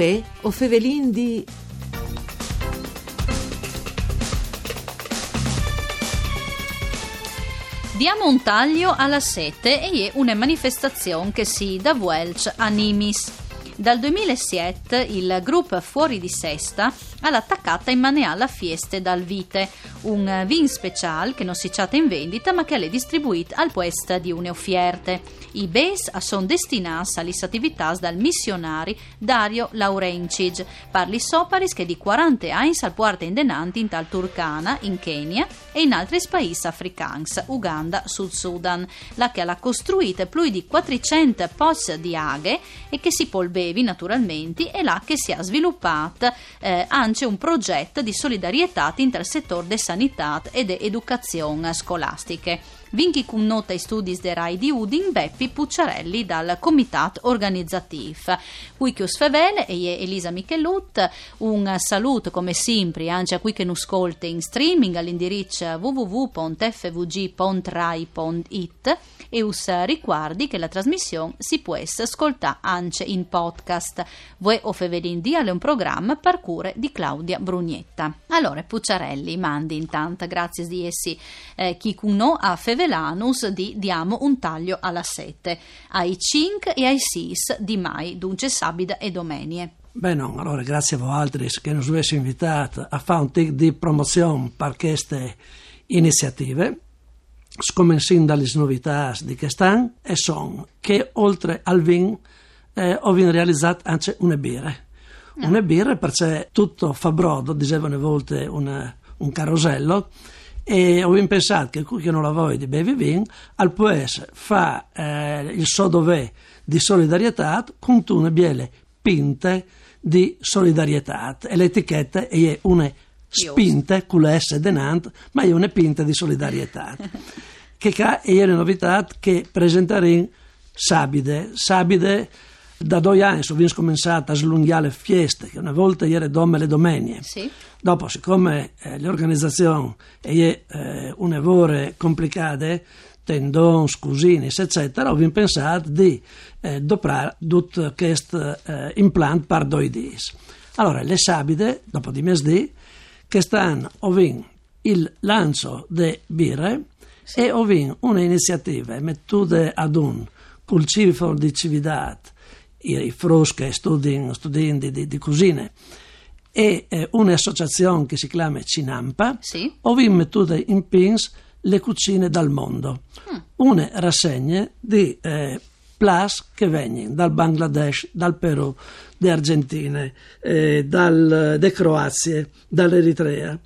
Uè, o fevelin di... Diamo un taglio alla sete e è una manifestazione che si da Welch a Nimis. Dal 2007 il gruppo Fuori di Sesta ha l'attaccata in manea alla Fieste dal Vite, un vin speciale che non si ciata in vendita ma che è distribuito al puest di une offierte. I bes sono destinati alle attività dal missionari Dario Laurencic, parli soparis che di 40 anni al porta in denanti in tal Turkana, in Kenya e in altri paesi africani, Uganda, Sud Sudan, la che ha costruito più di 400 post di aghe e che si polbevi naturalmente e la che si è sviluppato eh, anche un progetto di solidarietà intersettore de sanità e de educazione scolastiche. Vinchi cum nota i studi de Rai di Udin, Beppi Pucciarelli dal Comitat Organizzativ. Uichius Fevele e Elisa Michelut, un saluto come sempre anche a qui che nos ascolte in streaming all'indirizzo www.fvg.rai.it e us ricordi che la trasmissione si può ascoltare anche in podcast. Voi o Fevelin Dia è un programma per cure di Claudia Brugnetta. Allora, Pucciarelli, mandi intanto, grazie di essi, eh, chi cuno a Fevelanus di Diamo un taglio alla sette, ai 5 e ai 6 di mai, dunque sabida e domenie. Beh no, allora grazie a voi altri che ci avete invitato a fare un tic di promozione per queste iniziative scommensin dalle novità di quest'anno e sono che oltre al vin eh, ho realizzato anche una birra. No. Una birra perché tutto fa brodo, dicevano a volte una, un carosello, e ho pensato che chi non la voglia di bevi vin, al può fa eh, il so dov'è di solidarietà con una biele pinte di solidarietà e l'etichetta è una spinte con le S denant, ma è una pinta di solidarietà. che ca è una novità che presenteremo sabide, sabide da due anni sono cominciato a slungare le feste, che una volta era domme le domenie. Sì. Dopo, siccome eh, l'organizzazione è eh, un lavoro complicato, tendons, cusini, eccetera, ho pensato di eh, doprare tutto questo eh, implant per due giorni. Allora, le sabide, dopo di mesi, Quest'anno ho vinto il lancio de birre sì. e ho vinto un'iniziativa mettuta ad un col civiforo di civiltà i frusche studi, studenti di, di cucine e eh, un'associazione che si chiama Cinampa sì. ho mettuto in pins le cucine dal mondo mm. una rassegna di eh, plus che vengono dal Bangladesh, dal Perù, da Argentina, eh, dal, da Croazia, dall'Eritrea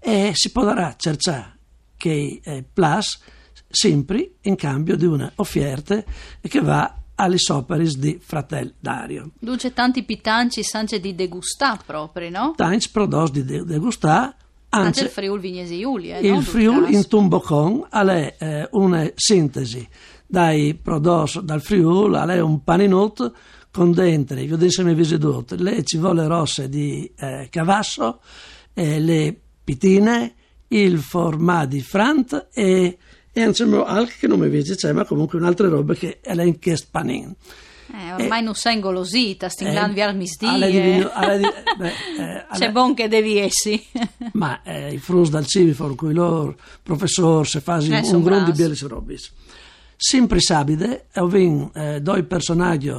e si potrà cercare che eh, plus sempre in cambio di una offerta che va alle soperis di Fratel Dario. Dunque tanti pitanci sanche di degustà proprio, no? Tanti prodotti di degustà anche il Friul Vignesi Giulia. Il no? Friul in Tumbocon è eh, una sintesi dai prodotti dal Friul, è un paninotto con dentro, vi ho insieme visitato, le civole rosse di eh, Cavasso, eh, le pitine, il format di Frant e, e insieme anche che non mi vedi c'è, ma comunque un'altra roba che è questo panin. Eh, ormai eh, non sei ingolosita, stinglan eh, via mistie. Eh, C'è buon che devi essi. ma eh, i frus dal civifor, cui loro professor se fasi eh, un grande di bielis robis. Sempre sabide, ho vin eh, due personaggi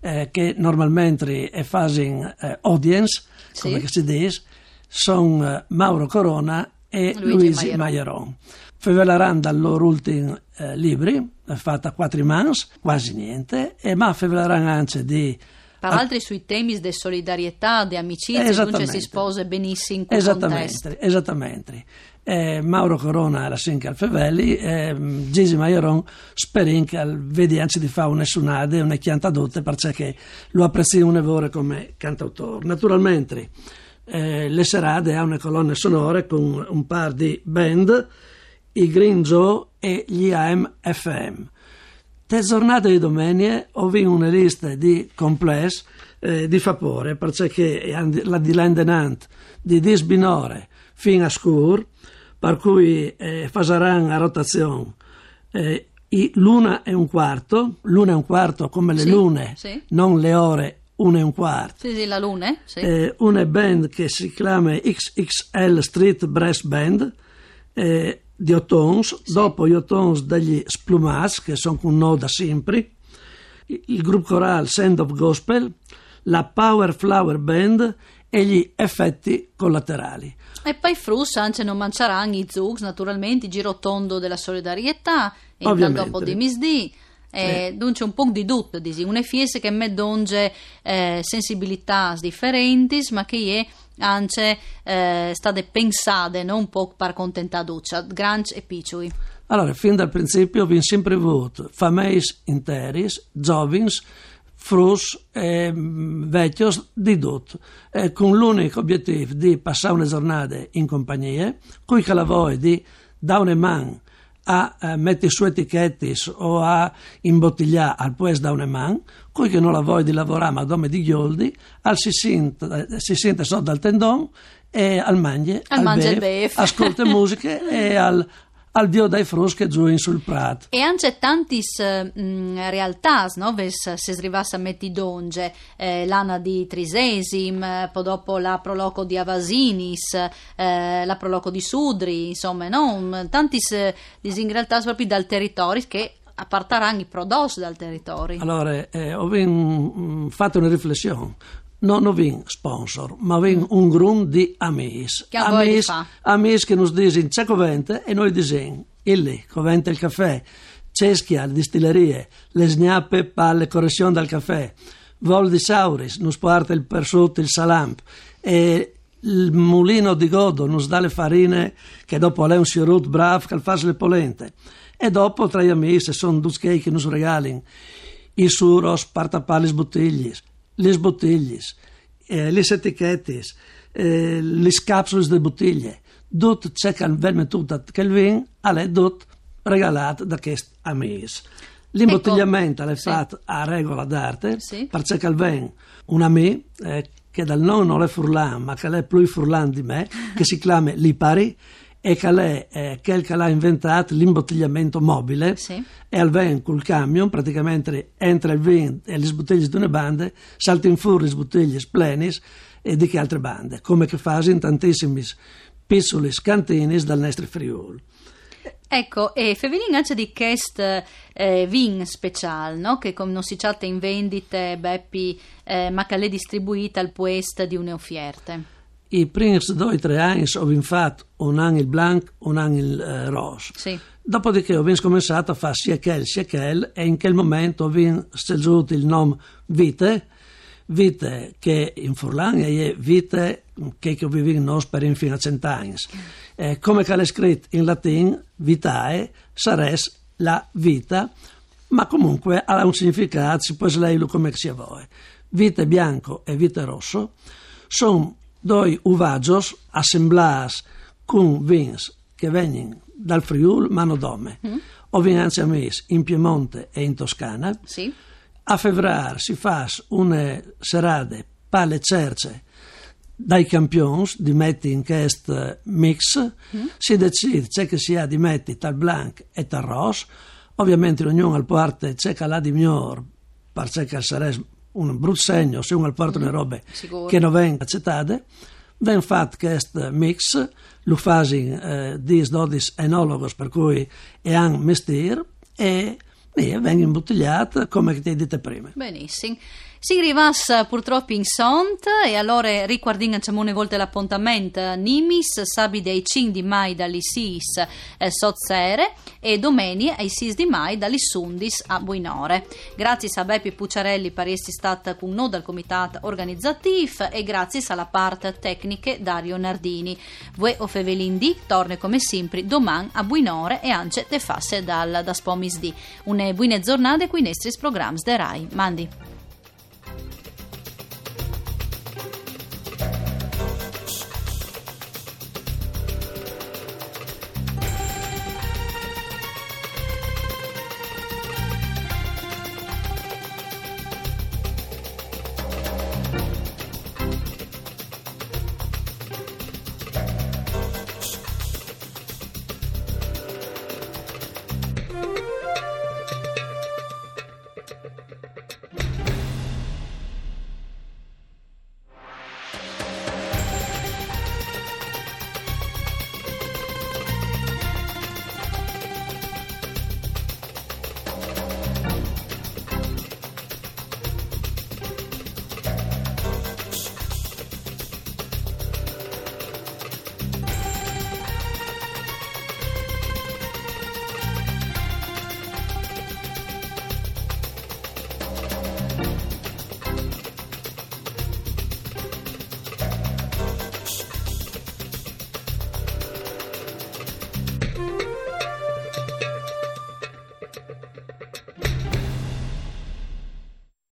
eh, che normalmente fanno eh, audience, sì. come si dice, sono eh, Mauro Corona e Luigi, Luigi Maieron. Fevelaran dal loro ultimo eh, libri, fatta a quattro mans, quasi niente, e ma fevelaran anche di tra l'altro sui temi di solidarietà, di amicizia, dunque si sposa benissimo in quel esattamente, contesto. Esattamente. Eh, Mauro Corona era sempre al Fevelli, eh, Gisi Maieron sperin che vedi anzi di fare una sunade, una chiantadotte, perché lo apprezzi un lavoro come cantautore. Naturalmente eh, le serate ha una colonna sonora con un par di band, i Green Joe e gli AM FM. Te giornate di domenica ho visto una lista di complessi eh, di favore, perché la di Lendenant di Disbinore fino a Scur, per cui eh, faranno a rotazione eh, l'una e un quarto, l'una e un quarto come le sì, lune, sì. non le ore una e un quarto. Sì, sì, la lune, sì. Eh, una band che si chiama XXL Street Brass Band eh, di Otons, dopo gli Otons degli Splumas che sono con noi da sempre, il gruppo corale Send of Gospel, la Power Flower Band e gli effetti collaterali. E poi Frus anche non mangeranno i Zugs, naturalmente, il giro tondo della solidarietà, e il dopo di Misdi. Eh, sì. Dunque un po' di tutto, una fiese che me donge eh, sensibilità differenti, ma che è anche eh, state pensate no? un po' per contentare Duccia, Granch e Picciui. Allora, fin dal principio abbiamo sempre avuto fameis interis, giovins, frus e mm, vecchios di tutto, eh, con l'unico obiettivo di passare una giornata in compagnia, cui che la voi di da un man a eh, mettere su etichetti o a imbottigliare al pues da un man, cui che non la vuoi di lavorare ma dome di ghioldi, al si sente, si sente sotto dal tendon e al mangie, al, al bef, ascolta musiche e al, al dio dai frusche giù in sul prato. E anche tantis mm, realtà, no? Ves, se srivasse a metti donge, eh, l'ana di Trisesim, eh, poi dopo la proloco di Avasinis, eh, la proloco di Sudri, insomma, no? Tantis eh, proprio dal territorio che appartaranno i prodotti dal territorio. Allora, eh, ho mm, fatto una riflessione non avem sponsor, ma avem mm. un gruppo di amici. Che amici, amici che ci dicono c'è covente e noi diciamo, illi, covente il caffè, ceschia, le distillerie, le snappe per le correzioni del caffè, vol di sauris, nos porta il persutto, il salamp e il mulino di Godo nos dà le farine che dopo è un sirut bravo che fa le polente e dopo tra gli amici sono due che nos regalano i suros, partapali sbottigli les bottiglie, eh, les etichettes, eh, les capsules de bottiglie, tot ciò che viene mettuto che il vino è tutto regalato da questi amici. L'imbottigliamento ecco. è fatto sì. a regola d'arte, sì. perché il vino, un amico, eh, che dal nome non è furlan, ma che è più furlan di me, che si chiama Lipari, e che è eh, che l'ha inventato l'imbottigliamento mobile sì. e al vento col camion praticamente entra il vino e le bottiglie di una banda saltano fuori le bottiglie plenis e di che altre bande come che fanno in tantissimi piccoli scantini dal nostro Friuli Ecco, e Fevelin anche di quest eh, vin special, no? che come non si chatta in vendite, Beppi, eh, ma che è distribuita al puest di un'offierte. I o tre anni ho fatto un anno il blanc, un anno il eh, rosso. Sì. Dopodiché ho cominciato a fare sia quel sia quel e in quel momento ho scelto il nome Vite, Vite che in Furlan è Vite che ho vivo in nos per fino a cent'anni. Eh, come è scritto in latino, vitae sares la vita, ma comunque ha un significato, si può sleggerlo come si vuole. Vite bianco e vite rosso sono doi uvaggios assemblati con vins che vengono dal Friul Manodome mm. o vinanzi a mes in Piemonte e in Toscana. Sì. A febbraio si fa una serata palle cerce dai campioni di metti in questo mix, mm. si decide c'è che si ha di metti tal blanc e tal rosso, ovviamente ognuno al parte c'è che l'ha di miglior, perché sarebbe un brutto segno se uno porta le robe Sicuro. che non vengono accettate. Ben fatto questo mix, lo fanno eh, 10-12 enologos per cui è un mestiere e, e vengono imbottigliate come ti dite prima. Benissimo. Si rivassa purtroppo in sont e allora ricordiamo una volta l'appuntamento Nimis, sabato ai 5 di mai dalle 6 eh, Sozzere e domenica ai 6 di mai dalle Sundis a Buinore. Grazie a Beppi Pucciarelli per essere stata con noi dal comitato organizzativo e grazie alla parte tecnica Dario Nardini. Voi o Fevelin D torna come sempre domani a Buinore e anche te fasse dal da Spomis D. Una buona giornata qui nei nostri programmi de Rai. Mandi.